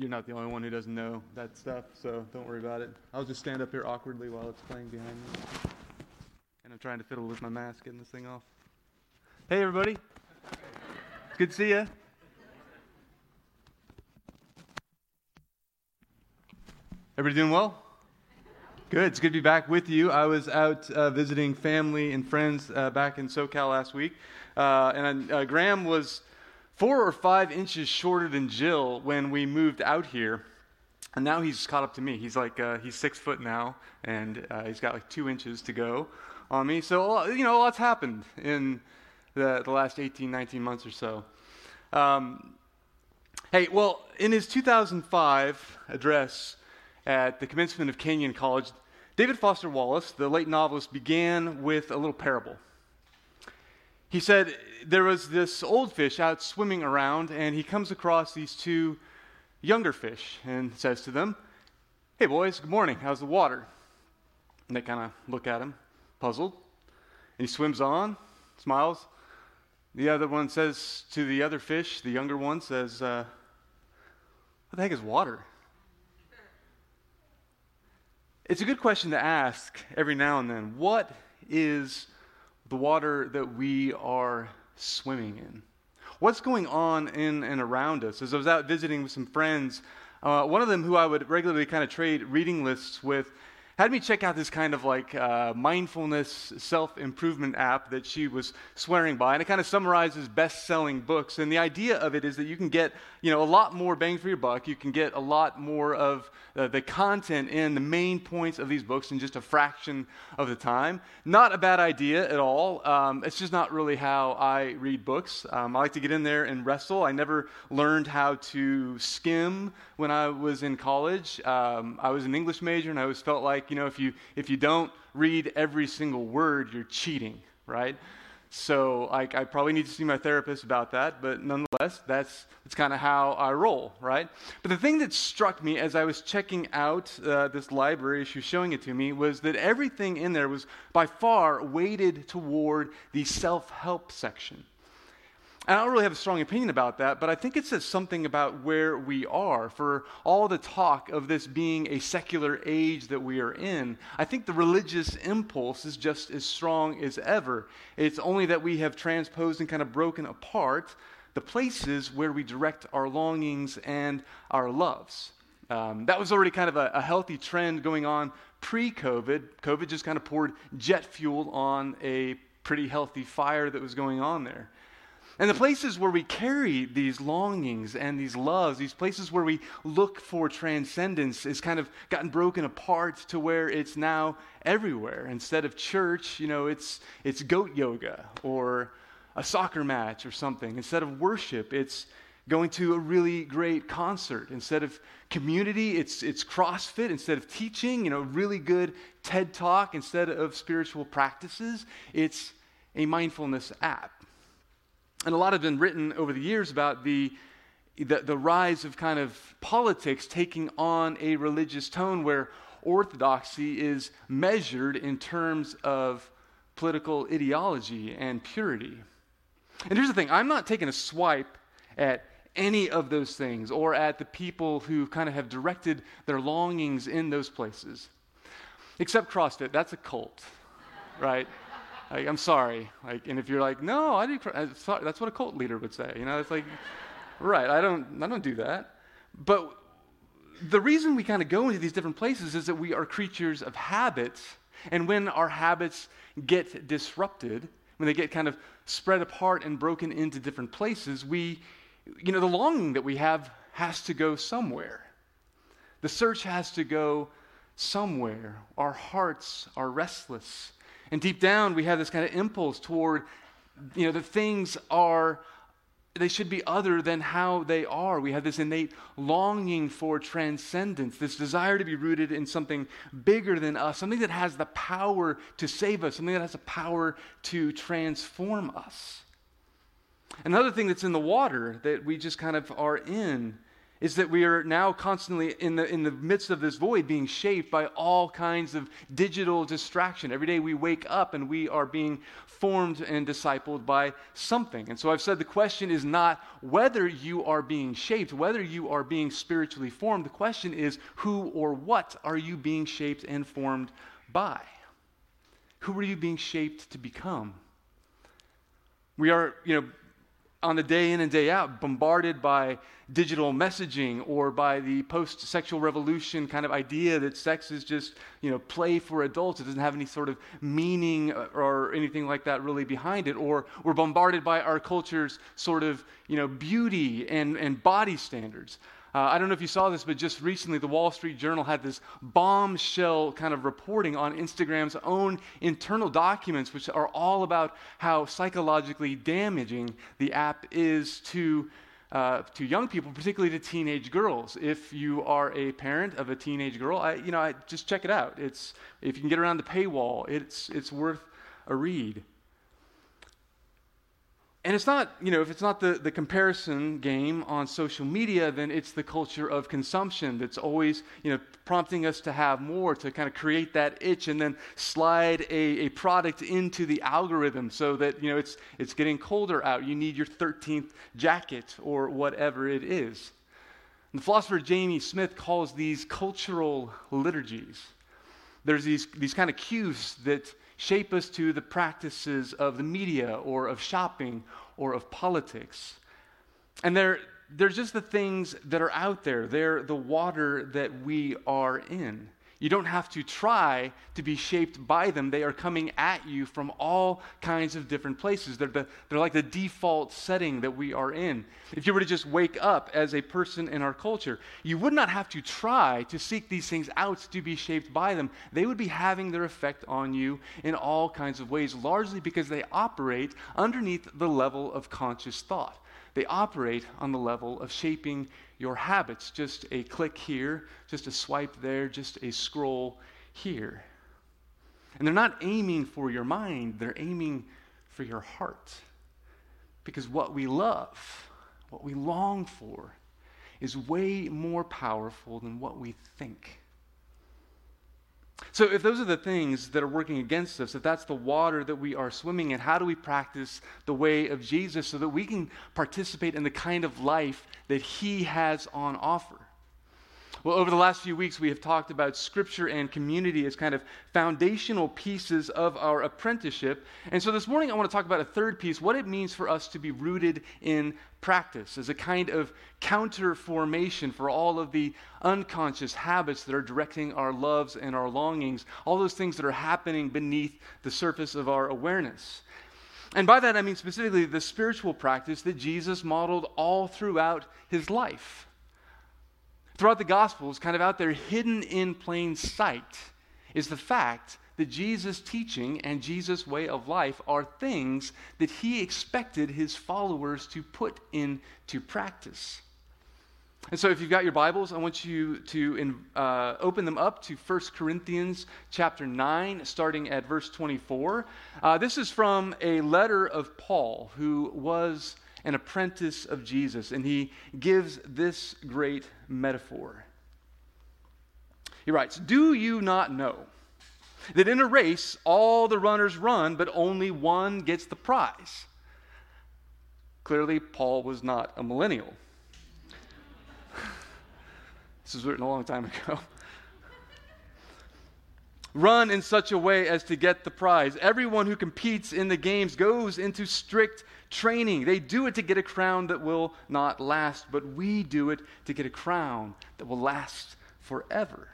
you're not the only one who doesn't know that stuff, so don't worry about it. I'll just stand up here awkwardly while it's playing behind me. And I'm trying to fiddle with my mask, getting this thing off. Hey, everybody. It's good to see you. Everybody doing well? Good. It's good to be back with you. I was out uh, visiting family and friends uh, back in SoCal last week, uh, and uh, Graham was four or five inches shorter than Jill when we moved out here. And now he's caught up to me. He's like, uh, he's six foot now, and uh, he's got like two inches to go on me. So, you know, a lot's happened in the, the last 18, 19 months or so. Um, hey, well, in his 2005 address at the commencement of Kenyon College, David Foster Wallace, the late novelist, began with a little parable. He said there was this old fish out swimming around, and he comes across these two younger fish and says to them, Hey, boys, good morning. How's the water? And they kind of look at him, puzzled. And he swims on, smiles. The other one says to the other fish, the younger one says, uh, What the heck is water? It's a good question to ask every now and then. What is the water that we are swimming in. What's going on in and around us? As I was out visiting with some friends, uh, one of them who I would regularly kind of trade reading lists with had me check out this kind of like uh, mindfulness self improvement app that she was swearing by. And it kind of summarizes best selling books. And the idea of it is that you can get you know, a lot more bang for your buck. You can get a lot more of uh, the content in the main points of these books in just a fraction of the time. Not a bad idea at all. Um, it's just not really how I read books. Um, I like to get in there and wrestle. I never learned how to skim when I was in college. Um, I was an English major, and I always felt like you know, if you, if you don't read every single word, you're cheating, right? So I, I probably need to see my therapist about that, but nonetheless, that's, that's kind of how I roll, right? But the thing that struck me as I was checking out uh, this library, she was showing it to me, was that everything in there was by far weighted toward the self help section. And I don't really have a strong opinion about that, but I think it says something about where we are. For all the talk of this being a secular age that we are in, I think the religious impulse is just as strong as ever. It's only that we have transposed and kind of broken apart the places where we direct our longings and our loves. Um, that was already kind of a, a healthy trend going on pre COVID. COVID just kind of poured jet fuel on a pretty healthy fire that was going on there. And the places where we carry these longings and these loves, these places where we look for transcendence, is kind of gotten broken apart to where it's now everywhere. Instead of church, you know, it's, it's goat yoga or a soccer match or something. Instead of worship, it's going to a really great concert. Instead of community, it's, it's CrossFit. Instead of teaching, you know, really good TED Talk. Instead of spiritual practices, it's a mindfulness app. And a lot has been written over the years about the, the, the rise of kind of politics taking on a religious tone where orthodoxy is measured in terms of political ideology and purity. And here's the thing I'm not taking a swipe at any of those things or at the people who kind of have directed their longings in those places. Except CrossFit, that's a cult, right? Like, I'm sorry. Like, and if you're like, no, I didn't. Sorry, That's what a cult leader would say. You know, it's like, right? I don't. I don't do that. But the reason we kind of go into these different places is that we are creatures of habits, and when our habits get disrupted, when they get kind of spread apart and broken into different places, we, you know, the longing that we have has to go somewhere. The search has to go somewhere. Our hearts are restless. And deep down, we have this kind of impulse toward, you know, that things are, they should be other than how they are. We have this innate longing for transcendence, this desire to be rooted in something bigger than us, something that has the power to save us, something that has the power to transform us. Another thing that's in the water that we just kind of are in is that we are now constantly in the, in the midst of this void being shaped by all kinds of digital distraction. Every day we wake up and we are being formed and discipled by something. And so I've said the question is not whether you are being shaped, whether you are being spiritually formed. The question is who or what are you being shaped and formed by? Who are you being shaped to become? We are, you know, on the day in and day out bombarded by digital messaging or by the post-sexual revolution kind of idea that sex is just you know play for adults. It doesn't have any sort of meaning or anything like that really behind it. Or we're bombarded by our culture's sort of you know beauty and, and body standards uh, I don't know if you saw this, but just recently the Wall Street Journal had this bombshell kind of reporting on Instagram's own internal documents, which are all about how psychologically damaging the app is to. Uh, to young people, particularly to teenage girls. If you are a parent of a teenage girl, I, you know, I, just check it out. It's if you can get around the paywall, it's it's worth a read. And it's not, you know, if it's not the, the comparison game on social media, then it's the culture of consumption that's always, you know, prompting us to have more, to kind of create that itch and then slide a, a product into the algorithm so that, you know, it's, it's getting colder out. You need your 13th jacket or whatever it is. And the philosopher Jamie Smith calls these cultural liturgies. There's these, these kind of cues that shape us to the practices of the media or of shopping or of politics. And they're, they're just the things that are out there, they're the water that we are in. You don't have to try to be shaped by them. They are coming at you from all kinds of different places. They're, the, they're like the default setting that we are in. If you were to just wake up as a person in our culture, you would not have to try to seek these things out to be shaped by them. They would be having their effect on you in all kinds of ways, largely because they operate underneath the level of conscious thought. They operate on the level of shaping your habits. Just a click here, just a swipe there, just a scroll here. And they're not aiming for your mind, they're aiming for your heart. Because what we love, what we long for, is way more powerful than what we think. So, if those are the things that are working against us, if that's the water that we are swimming in, how do we practice the way of Jesus so that we can participate in the kind of life that He has on offer? Well, over the last few weeks, we have talked about scripture and community as kind of foundational pieces of our apprenticeship. And so this morning, I want to talk about a third piece what it means for us to be rooted in practice as a kind of counter formation for all of the unconscious habits that are directing our loves and our longings, all those things that are happening beneath the surface of our awareness. And by that, I mean specifically the spiritual practice that Jesus modeled all throughout his life throughout the Gospels, kind of out there hidden in plain sight, is the fact that Jesus' teaching and Jesus' way of life are things that he expected his followers to put into practice. And so, if you've got your Bibles, I want you to uh, open them up to 1 Corinthians chapter 9, starting at verse 24. Uh, this is from a letter of Paul, who was an apprentice of Jesus, and he gives this great metaphor. He writes, Do you not know that in a race all the runners run, but only one gets the prize? Clearly, Paul was not a millennial. this was written a long time ago. Run in such a way as to get the prize. Everyone who competes in the games goes into strict training. They do it to get a crown that will not last, but we do it to get a crown that will last forever.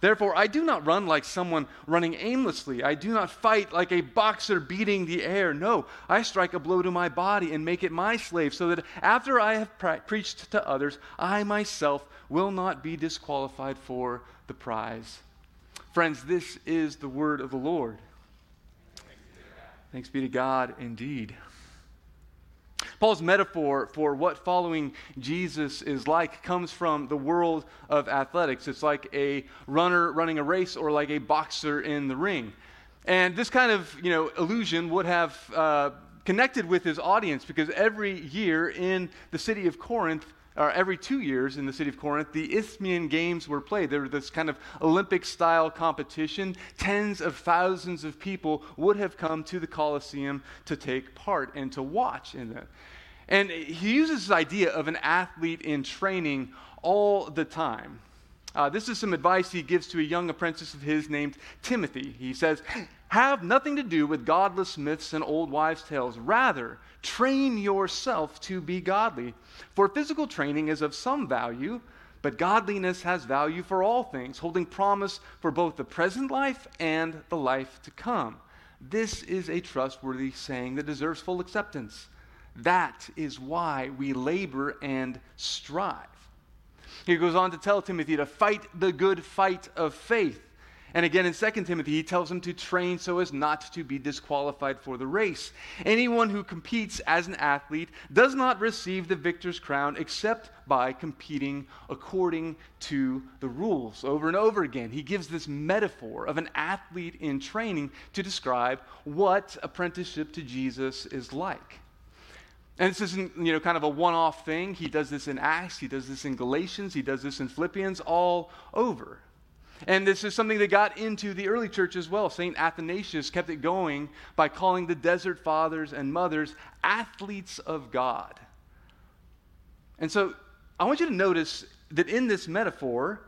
Therefore, I do not run like someone running aimlessly. I do not fight like a boxer beating the air. No, I strike a blow to my body and make it my slave, so that after I have pre- preached to others, I myself will not be disqualified for the prize. Friends, this is the word of the Lord. Thanks be to God indeed. Paul's metaphor for what following Jesus is like comes from the world of athletics. It's like a runner running a race or like a boxer in the ring. And this kind of, you know, illusion would have uh, connected with his audience because every year in the city of Corinth, or every two years in the city of Corinth, the Isthmian Games were played. They were this kind of Olympic style competition. Tens of thousands of people would have come to the Colosseum to take part and to watch in them. And he uses this idea of an athlete in training all the time. Uh, this is some advice he gives to a young apprentice of his named Timothy. He says, Have nothing to do with godless myths and old wives' tales. Rather, train yourself to be godly. For physical training is of some value, but godliness has value for all things, holding promise for both the present life and the life to come. This is a trustworthy saying that deserves full acceptance. That is why we labor and strive. He goes on to tell Timothy to fight the good fight of faith. And again in 2 Timothy, he tells him to train so as not to be disqualified for the race. Anyone who competes as an athlete does not receive the victor's crown except by competing according to the rules. Over and over again, he gives this metaphor of an athlete in training to describe what apprenticeship to Jesus is like. And this isn't, you know, kind of a one off thing. He does this in Acts, he does this in Galatians, he does this in Philippians, all over. And this is something that got into the early church as well. St. Athanasius kept it going by calling the desert fathers and mothers athletes of God. And so I want you to notice that in this metaphor,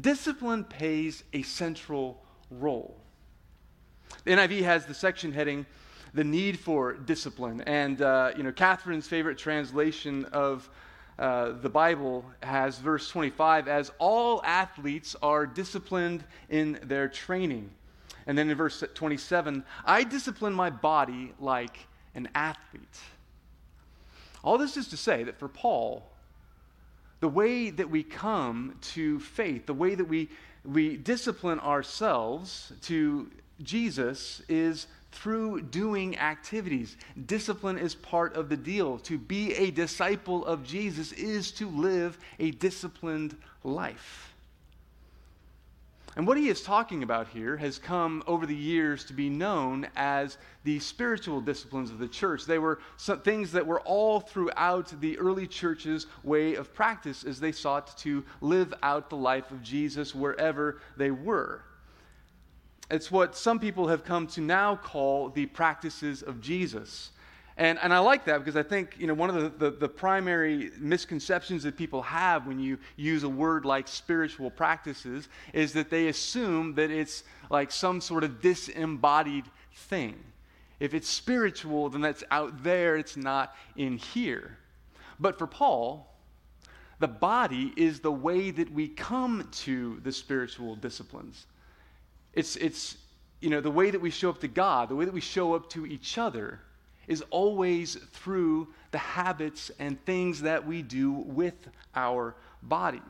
discipline plays a central role. The NIV has the section heading the need for discipline. And, uh, you know, Catherine's favorite translation of uh, the Bible has verse 25 as all athletes are disciplined in their training. And then in verse 27, I discipline my body like an athlete. All this is to say that for Paul, the way that we come to faith, the way that we, we discipline ourselves to Jesus is through doing activities. Discipline is part of the deal. To be a disciple of Jesus is to live a disciplined life. And what he is talking about here has come over the years to be known as the spiritual disciplines of the church. They were things that were all throughout the early church's way of practice as they sought to live out the life of Jesus wherever they were. It's what some people have come to now call the practices of Jesus. And, and I like that because I think you know, one of the, the, the, primary misconceptions that people have when you use a word like spiritual practices is that they assume that it's like some sort of disembodied thing. If it's spiritual, then that's out there, it's not in here. But for Paul, the body is the way that we come to the spiritual disciplines. It's, it's, you know, the way that we show up to God, the way that we show up to each other is always through the habits and things that we do with our bodies.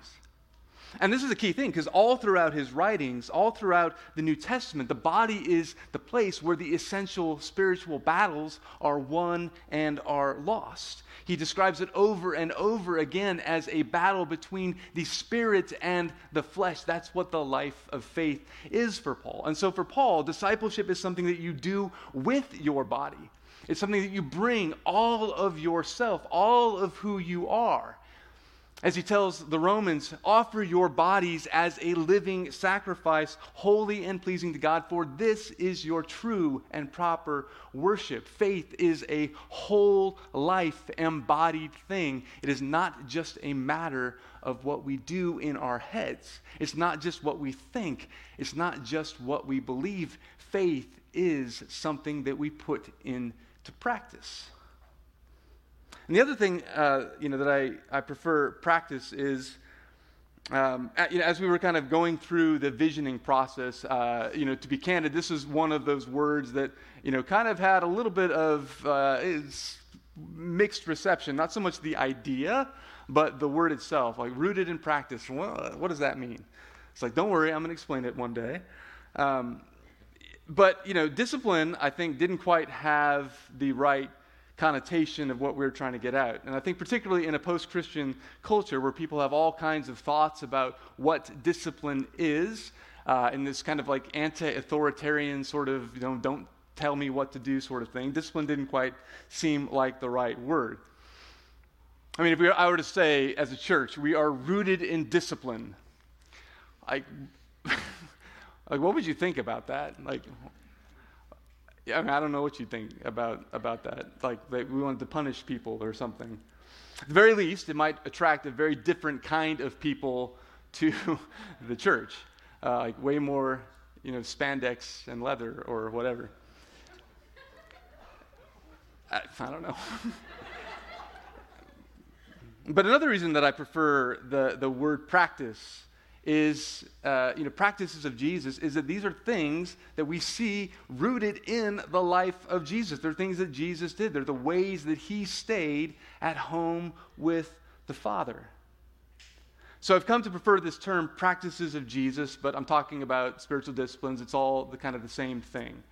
And this is a key thing because all throughout his writings, all throughout the New Testament, the body is the place where the essential spiritual battles are won and are lost. He describes it over and over again as a battle between the spirit and the flesh. That's what the life of faith is for Paul. And so for Paul, discipleship is something that you do with your body. It's something that you bring all of yourself, all of who you are as he tells the Romans, offer your bodies as a living sacrifice, holy and pleasing to God, for this is your true and proper worship. Faith is a whole life embodied thing. It is not just a matter of what we do in our heads, it's not just what we think, it's not just what we believe. Faith is something that we put into practice. And the other thing, uh, you know, that I, I prefer practice is, um, you know, as we were kind of going through the visioning process, uh, you know, to be candid, this is one of those words that, you know, kind of had a little bit of uh, mixed reception. Not so much the idea, but the word itself, like rooted in practice. Well, what does that mean? It's like, don't worry, I'm going to explain it one day. Um, but, you know, discipline, I think, didn't quite have the right connotation of what we are trying to get out. And I think, particularly in a post Christian culture where people have all kinds of thoughts about what discipline is, uh, in this kind of like anti authoritarian sort of, you know, don't tell me what to do sort of thing, discipline didn't quite seem like the right word. I mean, if we, I were to say as a church, we are rooted in discipline, like, like what would you think about that? Like, I, mean, I don't know what you think about, about that. Like, like we wanted to punish people or something. At the very least, it might attract a very different kind of people to the church, uh, like way more, you know, spandex and leather or whatever. I, I don't know. but another reason that I prefer the, the word practice is, uh, you know, practices of Jesus is that these are things that we see rooted in the life of Jesus. They're things that Jesus did, they're the ways that he stayed at home with the Father. So I've come to prefer this term practices of Jesus, but I'm talking about spiritual disciplines. It's all the kind of the same thing.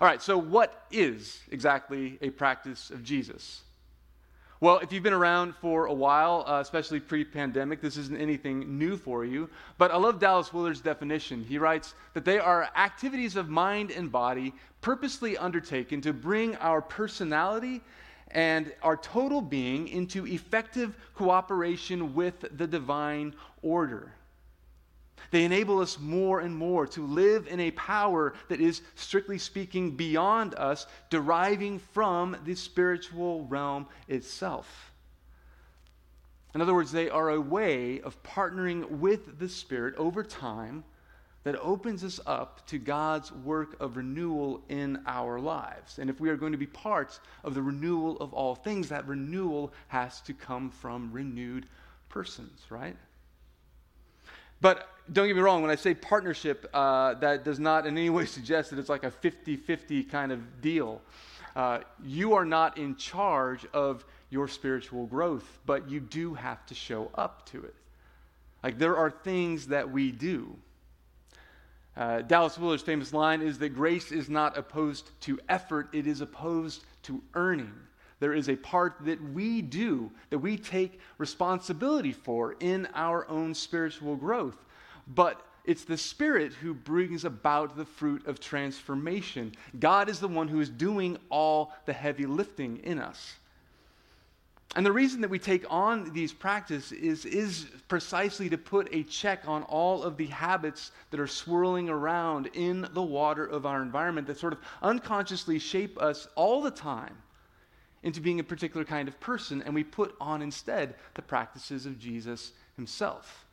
All right, so what is exactly a practice of Jesus? Well, if you've been around for a while, uh, especially pre pandemic, this isn't anything new for you. But I love Dallas Willard's definition. He writes that they are activities of mind and body purposely undertaken to bring our personality and our total being into effective cooperation with the divine order. They enable us more and more to live in a power that is, strictly speaking, beyond us, deriving from the spiritual realm itself. In other words, they are a way of partnering with the Spirit over time that opens us up to God's work of renewal in our lives. And if we are going to be parts of the renewal of all things, that renewal has to come from renewed persons, right? But don't get me wrong, when I say partnership, uh, that does not in any way suggest that it's like a 50 50 kind of deal. Uh, you are not in charge of your spiritual growth, but you do have to show up to it. Like there are things that we do. Uh, Dallas Willard's famous line is that grace is not opposed to effort, it is opposed to earning. There is a part that we do, that we take responsibility for in our own spiritual growth. But it's the Spirit who brings about the fruit of transformation. God is the one who is doing all the heavy lifting in us. And the reason that we take on these practices is, is precisely to put a check on all of the habits that are swirling around in the water of our environment that sort of unconsciously shape us all the time into being a particular kind of person, and we put on instead the practices of Jesus himself.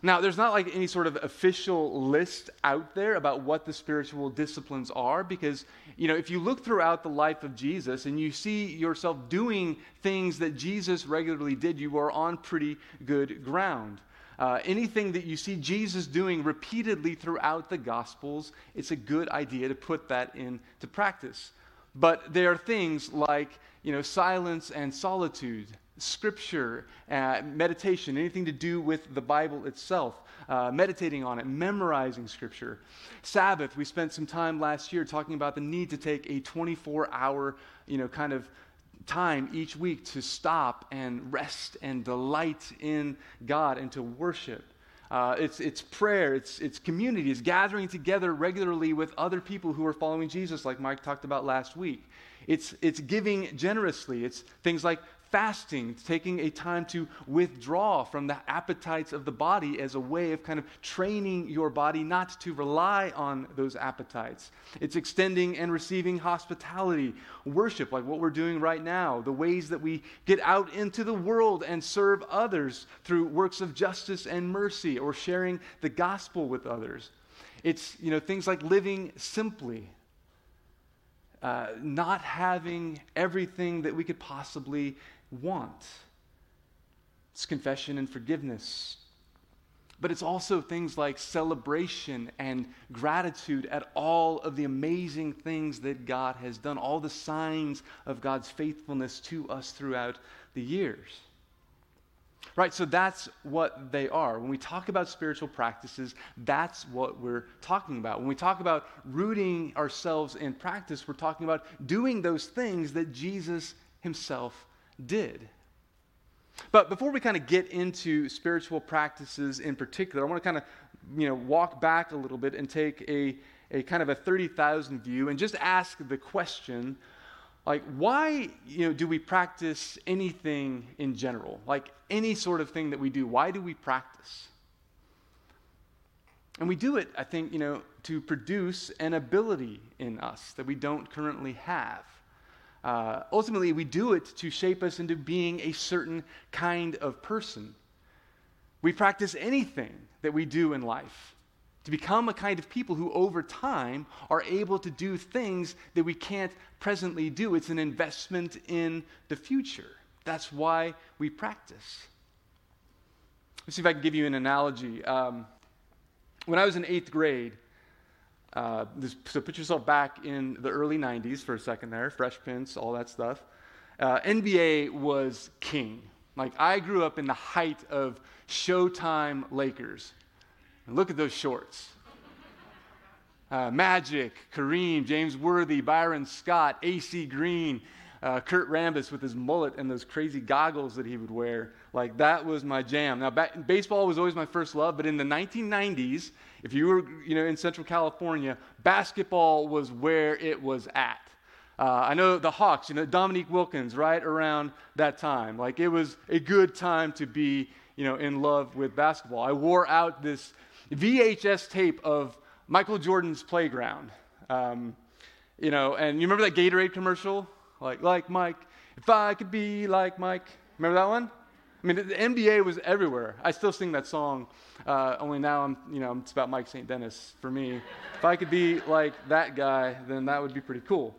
Now, there's not like any sort of official list out there about what the spiritual disciplines are because, you know, if you look throughout the life of Jesus and you see yourself doing things that Jesus regularly did, you are on pretty good ground. Uh, anything that you see Jesus doing repeatedly throughout the Gospels, it's a good idea to put that into practice. But there are things like, you know, silence and solitude, scripture, uh, meditation, anything to do with the Bible itself, uh, meditating on it, memorizing scripture. Sabbath, we spent some time last year talking about the need to take a 24 hour, you know, kind of time each week to stop and rest and delight in God and to worship. Uh, it's, it's prayer, it's, it's community, it's gathering together regularly with other people who are following Jesus, like Mike talked about last week. It's, it's giving generously. It's things like fasting, taking a time to withdraw from the appetites of the body as a way of kind of training your body not to rely on those appetites. It's extending and receiving hospitality, worship, like what we're doing right now, the ways that we get out into the world and serve others through works of justice and mercy or sharing the gospel with others. It's, you know, things like living simply, uh, not having everything that we could possibly want. It's confession and forgiveness. But it's also things like celebration and gratitude at all of the amazing things that God has done, all the signs of God's faithfulness to us throughout the years. Right, so that's what they are. When we talk about spiritual practices, that's what we're talking about. When we talk about rooting ourselves in practice, we're talking about doing those things that Jesus himself did. But before we kind of get into spiritual practices in particular, I want to kind of you know walk back a little bit and take a, a kind of a 30,000 view and just ask the question Like, why you know, do we practice anything in general? Like, any sort of thing that we do, why do we practice? And we do it, I think, you know, to produce an ability in us that we don't currently have. Uh, ultimately, we do it to shape us into being a certain kind of person. We practice anything that we do in life to become a kind of people who, over time, are able to do things that we can't presently do. It's an investment in the future. That's why we practice. Let's see if I can give you an analogy. Um, when I was in eighth grade, uh, so put yourself back in the early 90s for a second there, Fresh Prince, all that stuff. Uh, NBA was king. Like, I grew up in the height of Showtime Lakers. And look at those shorts. Uh, Magic, Kareem, James Worthy, Byron Scott, AC Green, uh, Kurt Rambis with his mullet and those crazy goggles that he would wear. Like, that was my jam. Now, ba- baseball was always my first love, but in the 1990s, if you were you know, in Central California, basketball was where it was at. Uh, I know the Hawks, you know, Dominique Wilkins, right around that time. Like, it was a good time to be, you know, in love with basketball. I wore out this VHS tape of Michael Jordan's playground. Um, you know, and you remember that Gatorade commercial? Like, like Mike, if I could be like Mike. Remember that one? I mean, the NBA was everywhere. I still sing that song, uh, only now I'm, you know, it's about Mike St. Dennis for me. if I could be like that guy, then that would be pretty cool.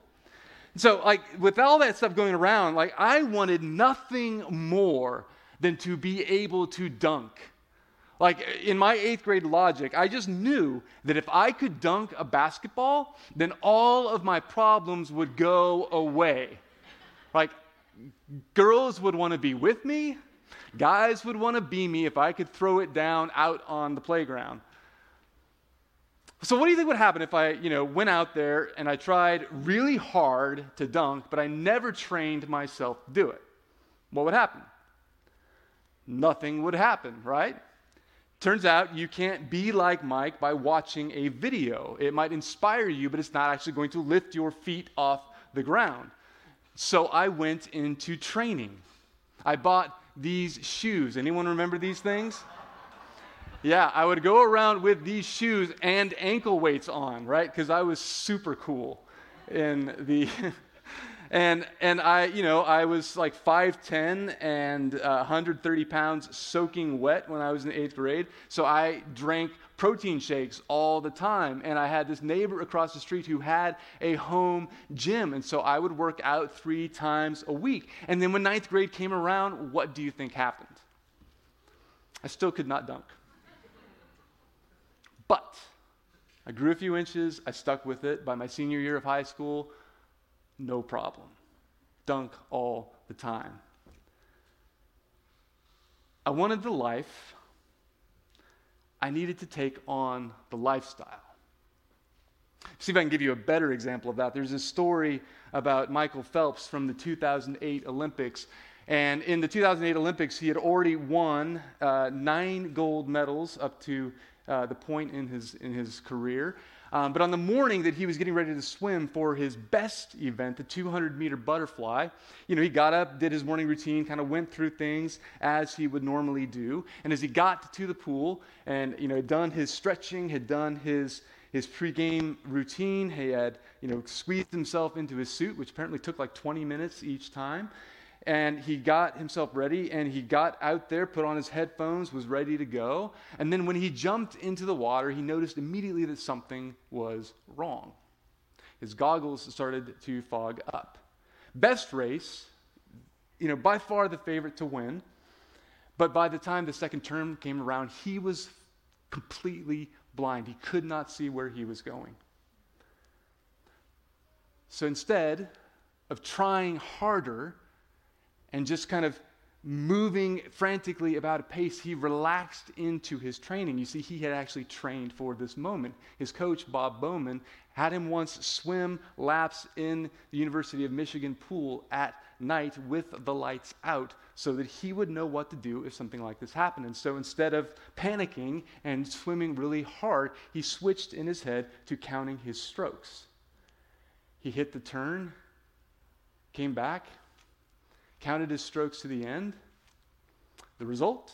So, like, with all that stuff going around, like, I wanted nothing more than to be able to dunk. Like, in my eighth grade logic, I just knew that if I could dunk a basketball, then all of my problems would go away. Like, girls would want to be with me, Guys would want to be me if I could throw it down out on the playground. So what do you think would happen if I, you know, went out there and I tried really hard to dunk, but I never trained myself to do it? What would happen? Nothing would happen, right? Turns out you can't be like Mike by watching a video. It might inspire you, but it's not actually going to lift your feet off the ground. So I went into training. I bought these shoes. Anyone remember these things? Yeah, I would go around with these shoes and ankle weights on, right? Because I was super cool in the. and and I, you know, I was like 5'10 and uh, 130 pounds soaking wet when I was in eighth grade. So I drank protein shakes all the time. And I had this neighbor across the street who had a home gym. And so I would work out three times a week. And then when ninth grade came around, what do you think happened? I still could not dunk. But I grew a few inches. I stuck with it. By my senior year of high school, no problem. Dunk all the time. I wanted the life I needed to take on the lifestyle. See if I can give you a better example of that. There's a story about Michael Phelps from the 2008 Olympics. And in the 2008 Olympics, he had already won uh, nine gold medals up to uh, the point in his, in his career. Um, but on the morning that he was getting ready to swim for his best event, the 200 meter butterfly, you know, he got up, did his morning routine, kind of went through things as he would normally do. And as he got to the pool and, you know, had done his stretching, had done his, his pregame routine, he had, you know, squeezed himself into his suit, which apparently took like 20 minutes each time and he got himself ready and he got out there, put on his headphones, was ready to go. And then when he jumped into the water, he noticed immediately that something was wrong. His goggles started to fog up. Best race, you know, by far the favorite to win. But by the time the second term came around, he was completely blind. He could not see where he was going. So instead of trying harder, and just kind of moving frantically about a pace, he relaxed into his training. You see, he had actually trained for this moment. His coach, Bob Bowman, had him once swim laps in the University of Michigan pool at night with the lights out so that he would know what to do if something like this happened. And so instead of panicking and swimming really hard, he switched in his head to counting his strokes. He hit the turn, came back, counted his strokes to the end. The result?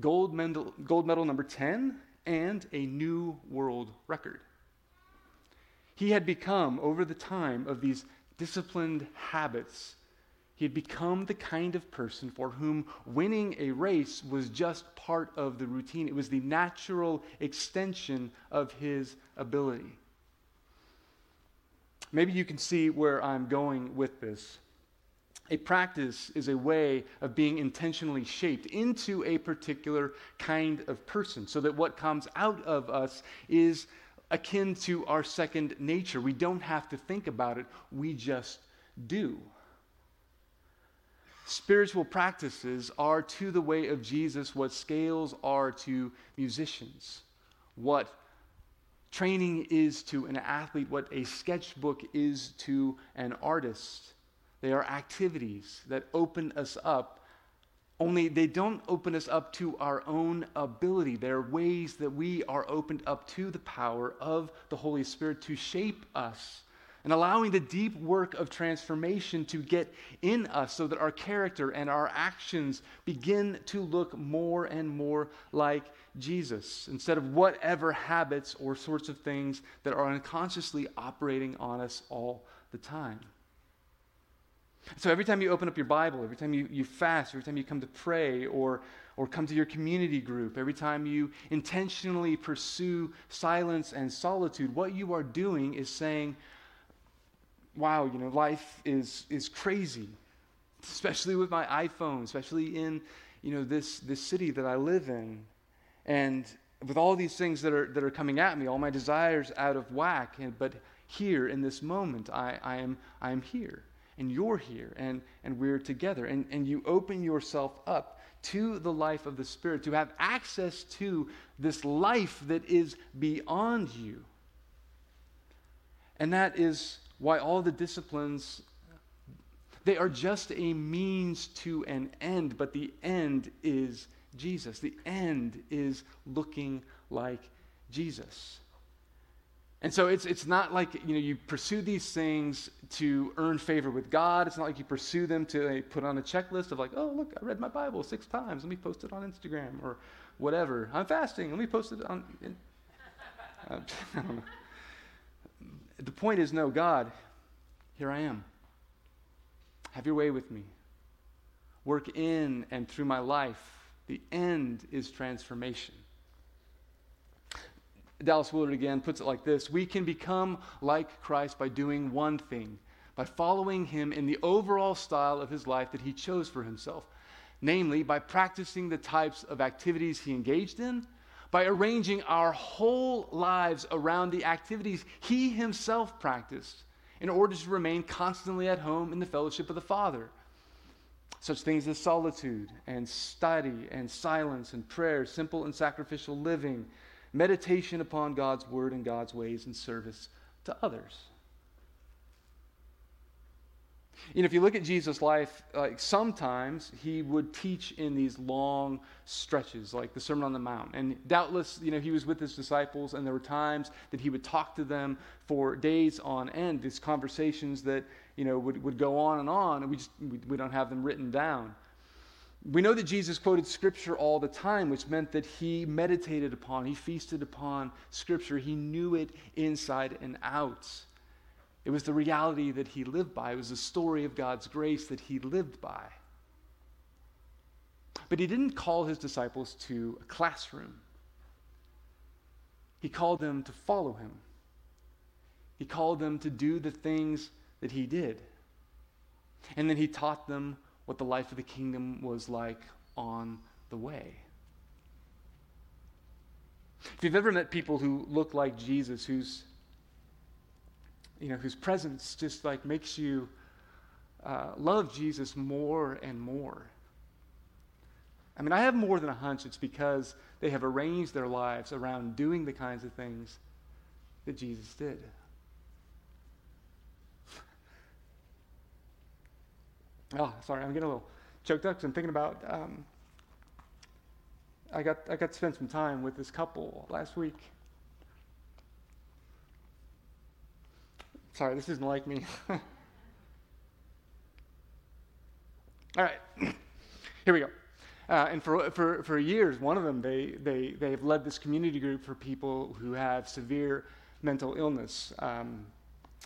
Gold medal, gold medal number 10 and a new world record. He had become, over the time of these disciplined habits, he had become the kind of person for whom winning a race was just part of the routine. It was the natural extension of his ability. Maybe you can see where I'm going with this. A practice is a way of being intentionally shaped into a particular kind of person so that what comes out of us is akin to our second nature. We don't have to think about it, we just do. Spiritual practices are to the way of Jesus what scales are to musicians, what training is to an athlete, what a sketchbook is to an artist. They are activities that open us up, only they don't open us up to our own ability. They're ways that we are opened up to the power of the Holy Spirit to shape us and allowing the deep work of transformation to get in us so that our character and our actions begin to look more and more like Jesus instead of whatever habits or sorts of things that are unconsciously operating on us all the time. So every time you open up your Bible, every time you, you fast, every time you come to pray or, or come to your community group, every time you intentionally pursue silence and solitude, what you are doing is saying, wow, you know, life is, is crazy, especially with my iPhone, especially in, you know, this, this city that I live in. And with all these things that are, that are coming at me, all my desires out of whack, and, but here in this moment, I, I, am, I am here, and you're here, and, and we're together. And, and you open yourself up to the life of the Spirit, to have access to this life that is beyond you. And that is why all the disciplines they are just a means to an end, but the end is Jesus. The end is looking like Jesus. And so it's, it's not like you know you pursue these things to earn favor with God. It's not like you pursue them to put on a checklist of like, oh look, I read my Bible six times. Let me post it on Instagram or whatever. I'm fasting. Let me post it on. Uh, the point is, no, God, here I am. Have your way with me. Work in and through my life. The end is transformation. Dallas Willard again puts it like this We can become like Christ by doing one thing, by following him in the overall style of his life that he chose for himself, namely, by practicing the types of activities he engaged in by arranging our whole lives around the activities he himself practiced in order to remain constantly at home in the fellowship of the Father. Such things as solitude and study and silence and prayer, simple and sacrificial living, meditation upon God's word and God's ways, and service to others. You know, if you look at Jesus' life, like sometimes he would teach in these long stretches, like the Sermon on the Mount. And doubtless, you know, he was with his disciples, and there were times that he would talk to them for days on end, these conversations that, you know, would, would go on and on, and we just we, we don't have them written down. We know that Jesus quoted Scripture all the time, which meant that he meditated upon, he feasted upon Scripture, he knew it inside and out. It was the reality that he lived by. It was the story of God's grace that he lived by. But he didn't call his disciples to a classroom. He called them to follow him. He called them to do the things that he did. And then he taught them what the life of the kingdom was like on the way. If you've ever met people who look like Jesus, whose you know, whose presence just like makes you uh, love Jesus more and more. I mean, I have more than a hunch it's because they have arranged their lives around doing the kinds of things that Jesus did. Oh, sorry, I'm getting a little choked up because I'm thinking about. Um, I got I got to spend some time with this couple last week. Sorry, this isn't like me. All right, here we go. Uh, and for, for, for years, one of them, they, they, they've led this community group for people who have severe mental illness. Um,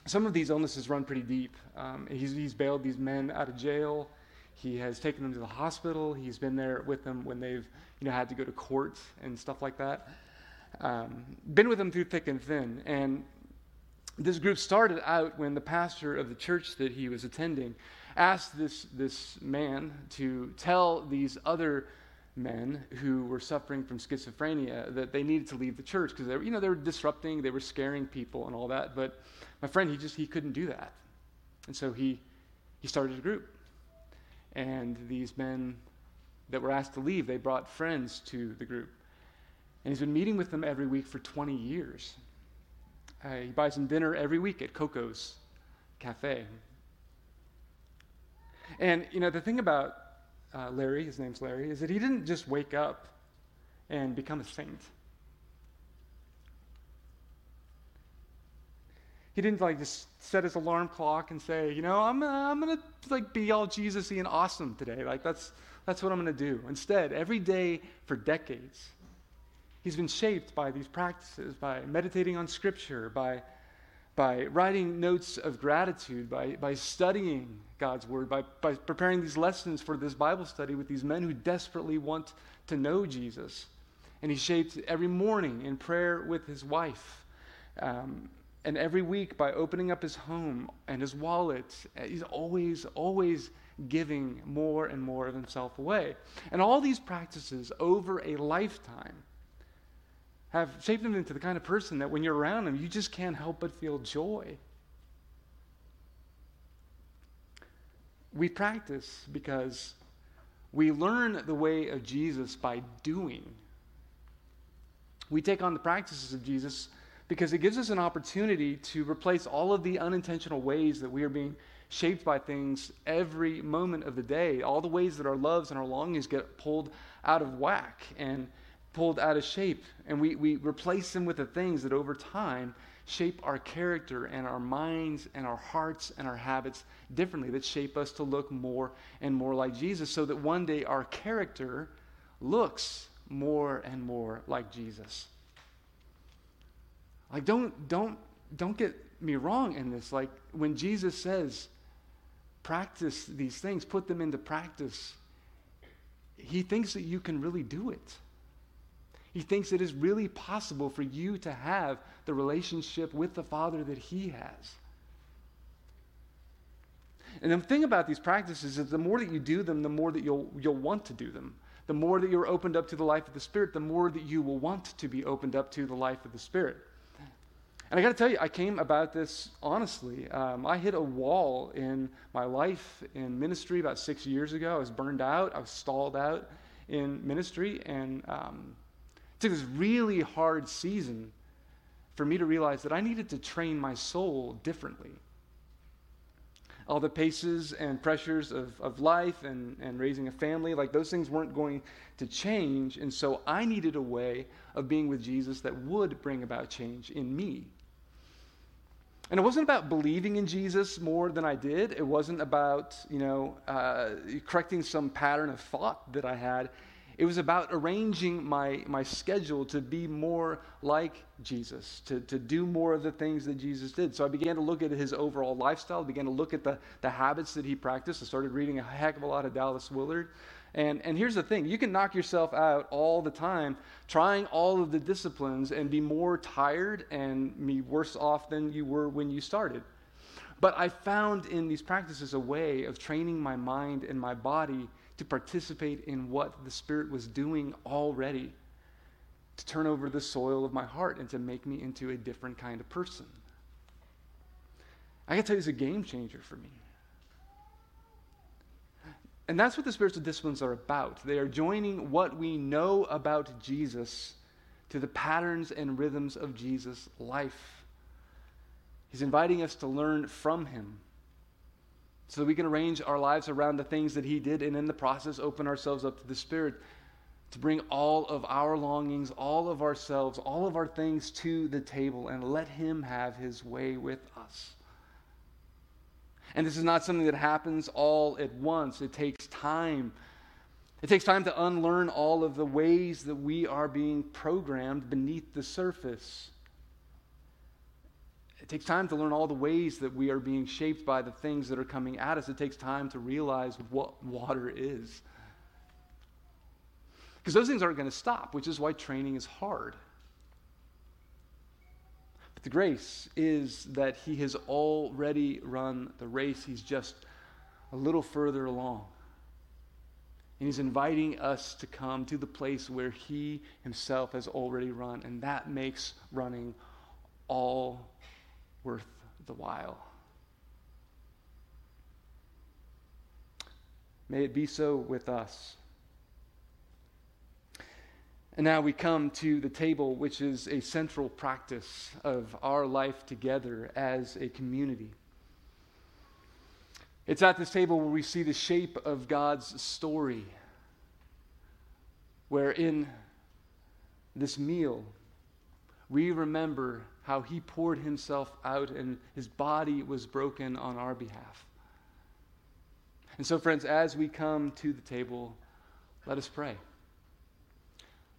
some of these illnesses run pretty deep. Um, he's, he's bailed these men out of jail. He has taken them to the hospital. He's been there with them when they've you know, had to go to court and stuff like that. Um, been with them through thick and thin. And this group started out when the pastor of the church that he was attending asked this, this man to tell these other men who were suffering from schizophrenia that they needed to leave the church because they were, you know, they were disrupting, they were scaring people and all that. But my friend, he just he couldn't do that. And so he he started a group. And these men that were asked to leave, they brought friends to the group. And he's been meeting with them every week for 20 years. Uh, he buys them dinner every week at Coco's Cafe. And, you know, the thing about uh, Larry, his name's Larry, is that he didn't just wake up and become a saint. He didn't like just set his alarm clock and say, you know, I'm, uh, I'm gonna like be all Jesus-y and awesome today. Like that's that's what I'm gonna do. Instead, every day for decades, he's been shaped by these practices, by meditating on Scripture, by by writing notes of gratitude, by, by studying God's Word, by, by preparing these lessons for this Bible study with these men who desperately want to know Jesus. And he shaped every morning in prayer with his wife. Um, and every week by opening up his home and his wallet. He's always, always giving more and more of himself away. And all these practices over a lifetime have shaped him into the kind of person that when you're around him, you just can't help but feel joy. We practice because we learn the way of Jesus by doing. We take on the practices of Jesus because it gives us an opportunity to replace all of the unintentional ways that we are being shaped by things every moment of the day, all the ways that our loves and our longings get pulled out of whack and pulled out of shape. And we, we replace them with the things that over time shape our character and our minds and our hearts and our habits differently, that shape us to look more and more like Jesus, so that one day our character looks more and more like Jesus. Like don't don't don't get me wrong in this. Like when Jesus says practice these things, put them into practice, he thinks that you can really do it. He thinks it is really possible for you to have the relationship with the Father that He has. And the thing about these practices is the more that you do them, the more that you'll, you'll want to do them. The more that you're opened up to the life of the Spirit, the more that you will want to be opened up to the life of the Spirit. And I got to tell you, I came about this honestly. Um, I hit a wall in my life in ministry about six years ago. I was burned out, I was stalled out in ministry, and um, took this really hard season for me to realize that I needed to train my soul differently. All the paces and pressures of, of life and, and raising a family, like those things weren't going to change. And so I needed a way of being with Jesus that would bring about change in me. And it wasn't about believing in Jesus more than I did. It wasn't about, you know, uh, correcting some pattern of thought that I had. It was about arranging my, my schedule to be more like Jesus, to, to do more of the things that Jesus did. So I began to look at his overall lifestyle, began to look at the, the habits that he practiced. I started reading a heck of a lot of Dallas Willard. And, and here's the thing you can knock yourself out all the time trying all of the disciplines and be more tired and be worse off than you were when you started. But I found in these practices a way of training my mind and my body to participate in what the Spirit was doing already, to turn over the soil of my heart and to make me into a different kind of person. I can tell you, it's a game changer for me. And that's what the spiritual disciplines are about. They are joining what we know about Jesus to the patterns and rhythms of Jesus' life. He's inviting us to learn from him so that we can arrange our lives around the things that He did, and in the process, open ourselves up to the Spirit to bring all of our longings, all of ourselves, all of our things to the table and let Him have His way with us. And this is not something that happens all at once, it takes time. It takes time to unlearn all of the ways that we are being programmed beneath the surface. It takes time to learn all the ways that we are being shaped by the things that are coming at us. It takes time to realize what water is. Because those things aren't going to stop, which is why training is hard. The grace is that he has already run the race, he's just a little further along. And he's inviting us to come to the place where he himself has already run. And that makes running all worth the while. May it be so with us. And now we come to the table, which is a central practice of our life together as a community. It's at this table where we see the shape of God's story, where in this meal, we remember how he poured himself out and his body was broken on our behalf. And so, friends, as we come to the table, let us pray.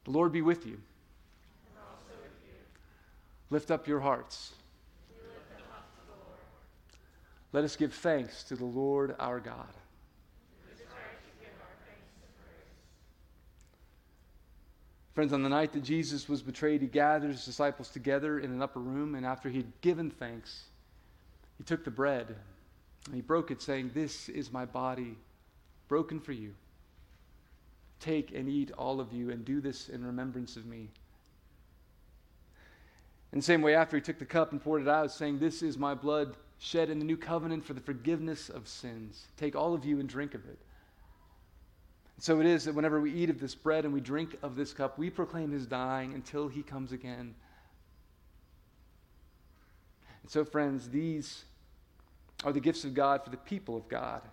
The Lord be with you. Lift up your hearts. Let us give thanks to the Lord our God. Friends, on the night that Jesus was betrayed, he gathered his disciples together in an upper room, and after he had given thanks, he took the bread and he broke it, saying, This is my body broken for you. Take and eat, all of you, and do this in remembrance of me. In the same way, after he took the cup and poured it out, saying, This is my blood shed in the new covenant for the forgiveness of sins. Take all of you and drink of it. So it is that whenever we eat of this bread and we drink of this cup, we proclaim his dying until he comes again. And so, friends, these are the gifts of God for the people of God.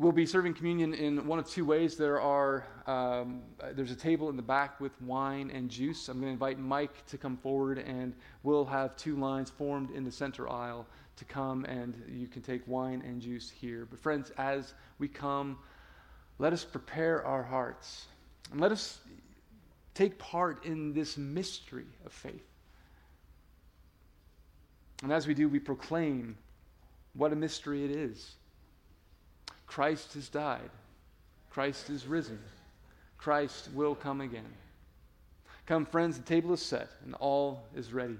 We'll be serving communion in one of two ways. There are um, there's a table in the back with wine and juice. I'm going to invite Mike to come forward, and we'll have two lines formed in the center aisle to come, and you can take wine and juice here. But friends, as we come, let us prepare our hearts and let us take part in this mystery of faith. And as we do, we proclaim what a mystery it is. Christ has died. Christ is risen. Christ will come again. Come, friends, the table is set and all is ready.